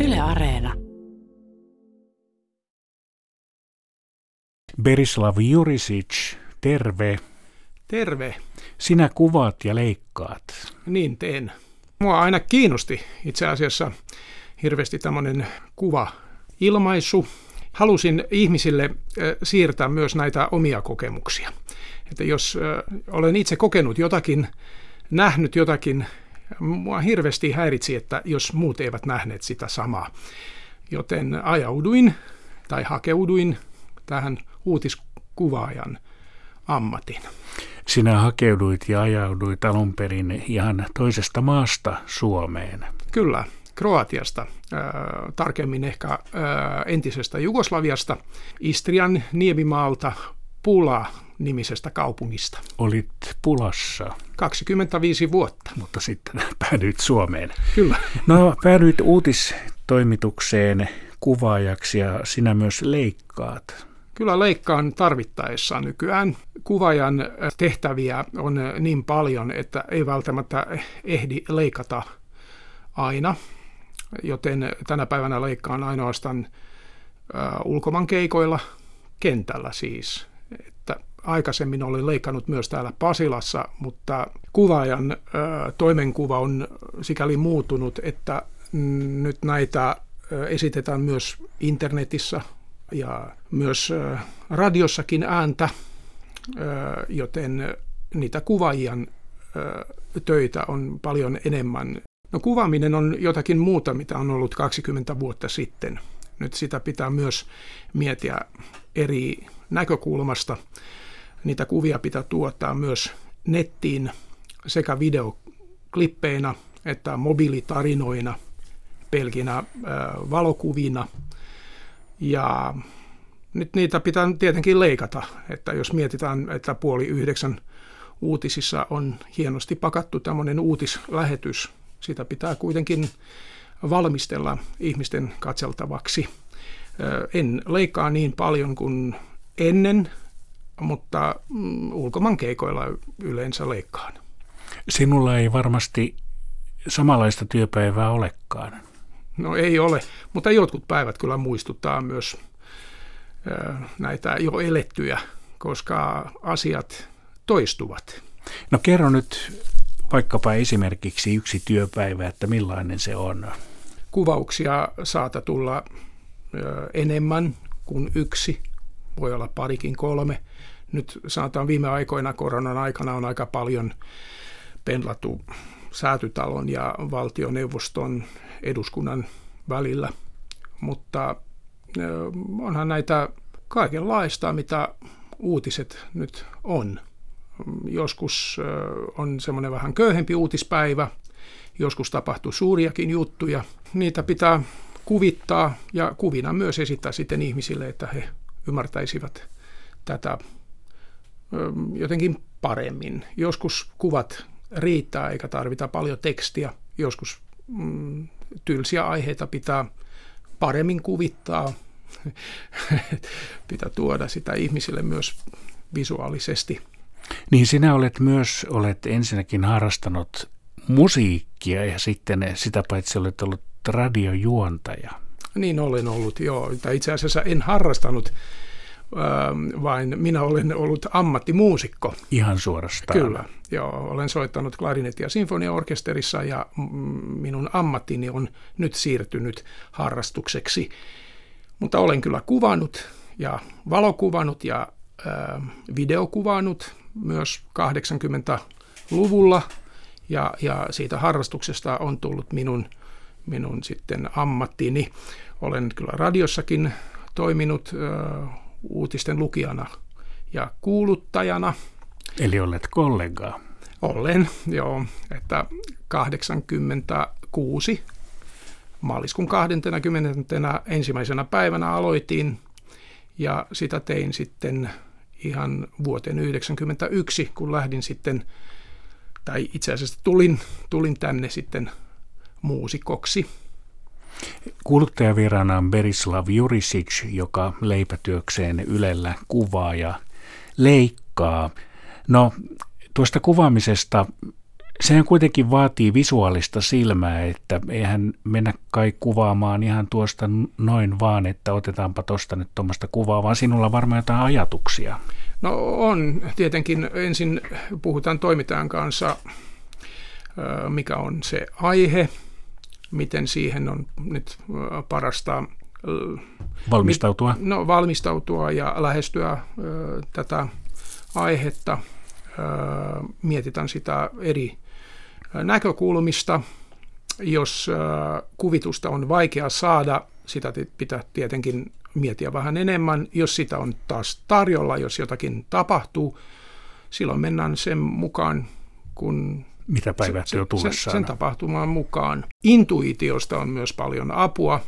Yle Areena. Berislav Jurisic, terve. Terve. Sinä kuvaat ja leikkaat. Niin teen. Mua aina kiinnosti itse asiassa hirveästi tämmöinen kuva-ilmaisu. Halusin ihmisille siirtää myös näitä omia kokemuksia. Että jos olen itse kokenut jotakin, nähnyt jotakin, mua hirveästi häiritsi, että jos muut eivät nähneet sitä samaa. Joten ajauduin tai hakeuduin tähän uutiskuvaajan ammatin. Sinä hakeuduit ja ajauduit alun perin ihan toisesta maasta Suomeen. Kyllä, Kroatiasta, äh, tarkemmin ehkä äh, entisestä Jugoslaviasta, Istrian niemimaalta, Pula nimisestä kaupungista. Olit Pulassa. 25 vuotta. Mutta sitten päädyit Suomeen. Kyllä. No päädyit uutistoimitukseen kuvaajaksi ja sinä myös leikkaat. Kyllä leikkaan tarvittaessa nykyään. Kuvajan tehtäviä on niin paljon, että ei välttämättä ehdi leikata aina, joten tänä päivänä leikkaan ainoastaan ulkomaankeikoilla, kentällä siis. Aikaisemmin olin leikannut myös täällä Pasilassa, mutta kuvaajan toimenkuva on sikäli muuttunut, että nyt näitä esitetään myös internetissä ja myös radiossakin ääntä, joten niitä kuvaajien töitä on paljon enemmän. No kuvaaminen on jotakin muuta, mitä on ollut 20 vuotta sitten. Nyt sitä pitää myös miettiä eri näkökulmasta. Niitä kuvia pitää tuottaa myös nettiin sekä videoklippeinä että mobiilitarinoina, pelkinä valokuvina – ja nyt niitä pitää tietenkin leikata, että jos mietitään, että puoli yhdeksän uutisissa on hienosti pakattu tämmöinen uutislähetys, sitä pitää kuitenkin valmistella ihmisten katseltavaksi. En leikkaa niin paljon kuin ennen, mutta mm, ulkomaankeikoilla yleensä leikkaan. Sinulla ei varmasti samanlaista työpäivää olekaan. No ei ole, mutta jotkut päivät kyllä muistuttaa myös näitä jo elettyjä, koska asiat toistuvat. No kerro nyt vaikkapa esimerkiksi yksi työpäivä, että millainen se on. Kuvauksia saata tulla enemmän kuin yksi, voi olla parikin kolme. Nyt sanotaan viime aikoina koronan aikana on aika paljon penlattu säätytalon ja valtioneuvoston eduskunnan välillä, mutta onhan näitä kaikenlaista, mitä uutiset nyt on. Joskus on semmoinen vähän köyhempi uutispäivä, joskus tapahtuu suuriakin juttuja. Niitä pitää kuvittaa ja kuvina myös esittää sitten ihmisille, että he ymmärtäisivät tätä jotenkin paremmin. Joskus kuvat riittää eikä tarvita paljon tekstiä. Joskus mm, tylsiä aiheita pitää paremmin kuvittaa. pitää tuoda sitä ihmisille myös visuaalisesti. Niin sinä olet myös olet ensinnäkin harrastanut musiikkia ja sitten sitä paitsi olet ollut radiojuontaja. Niin olen ollut, joo. Itse asiassa en harrastanut Ähm, vain minä olen ollut ammattimuusikko. Ihan suorastaan. Kyllä, joo. Olen soittanut klarinettia sinfoniaorkesterissa ja minun ammattini on nyt siirtynyt harrastukseksi. Mutta olen kyllä kuvannut ja valokuvannut ja äh, videokuvannut myös 80-luvulla ja, ja siitä harrastuksesta on tullut minun, minun sitten ammattini. Olen kyllä radiossakin toiminut äh, uutisten lukijana ja kuuluttajana. Eli olet kollegaa? Olen, joo. Että 86 maaliskuun 20. ensimmäisenä päivänä aloitin ja sitä tein sitten ihan vuoteen 1991, kun lähdin sitten, tai itse asiassa tulin, tulin tänne sitten muusikoksi. Kuuluttajavirana on Berislav Jurisic, joka leipätyökseen Ylellä kuvaa ja leikkaa. No, tuosta kuvaamisesta Sehän kuitenkin vaatii visuaalista silmää, että eihän mennä kai kuvaamaan ihan tuosta noin vaan, että otetaanpa tuosta nyt tuommoista kuvaa, vaan sinulla on varmaan jotain ajatuksia. No on. Tietenkin ensin puhutaan toimittajan kanssa, mikä on se aihe, miten siihen on nyt parasta valmistautua. No, valmistautua ja lähestyä tätä aihetta. Mietitään sitä eri näkökulmista. Jos kuvitusta on vaikea saada, sitä pitää tietenkin miettiä vähän enemmän. Jos sitä on taas tarjolla, jos jotakin tapahtuu, silloin mennään sen mukaan, kun mitä päivät se, jo tullessaan. Sen, sen tapahtumaan mukaan. Intuitiosta on myös paljon apua.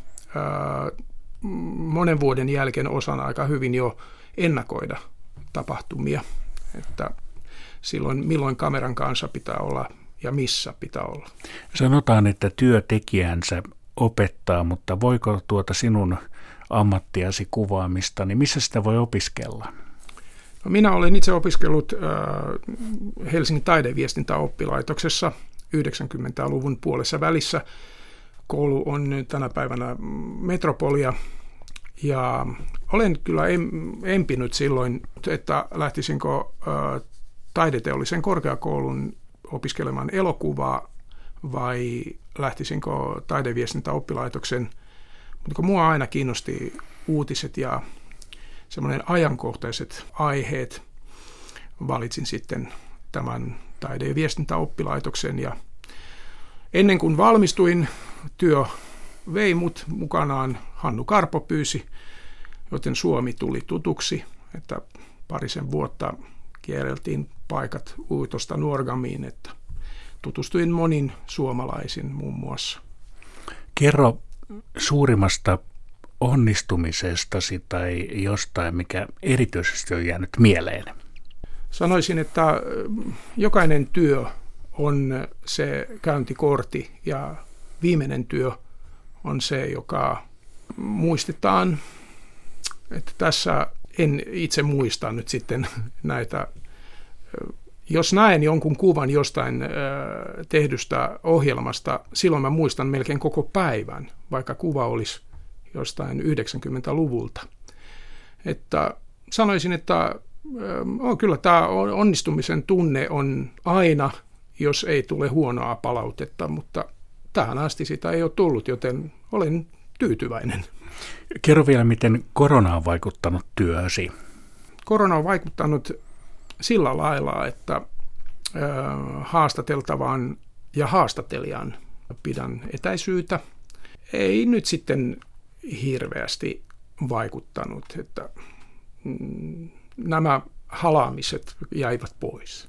Monen vuoden jälkeen osaan aika hyvin jo ennakoida tapahtumia. Että silloin milloin kameran kanssa pitää olla ja missä pitää olla. Sanotaan, että työtekijänsä opettaa, mutta voiko tuota sinun ammattiasi kuvaamista, niin missä sitä voi opiskella? No minä olen itse opiskellut äh, Helsingin taideviestintäoppilaitoksessa 90-luvun puolessa välissä. Koulu on tänä päivänä metropolia ja olen kyllä em, empinyt silloin, että lähtisinkö äh, taideteollisen korkeakoulun opiskelemaan elokuvaa vai lähtisinkö taideviestintäoppilaitoksen. Mutta mua aina kiinnosti uutiset ja semmoinen ajankohtaiset aiheet. Valitsin sitten tämän taide- ja viestintäoppilaitoksen ja ennen kuin valmistuin, työ vei mut mukanaan. Hannu Karpo pyysi, joten Suomi tuli tutuksi, että parisen vuotta kierreltiin paikat Uitosta Nuorgamiin, että tutustuin monin suomalaisin muun muassa. Kerro suurimmasta onnistumisestasi tai jostain, mikä erityisesti on jäänyt mieleen? Sanoisin, että jokainen työ on se käyntikortti ja viimeinen työ on se, joka muistetaan, että tässä en itse muista nyt sitten näitä jos näen jonkun kuvan jostain tehdystä ohjelmasta, silloin mä muistan melkein koko päivän, vaikka kuva olisi jostain 90-luvulta. Että sanoisin, että oh, kyllä tämä onnistumisen tunne on aina, jos ei tule huonoa palautetta, mutta tähän asti sitä ei ole tullut, joten olen tyytyväinen. Kerro vielä, miten korona on vaikuttanut työsi? Korona on vaikuttanut sillä lailla, että haastateltavan ja haastatelijan pidän etäisyyttä. Ei nyt sitten hirveästi vaikuttanut, että mm, nämä halaamiset jäivät pois.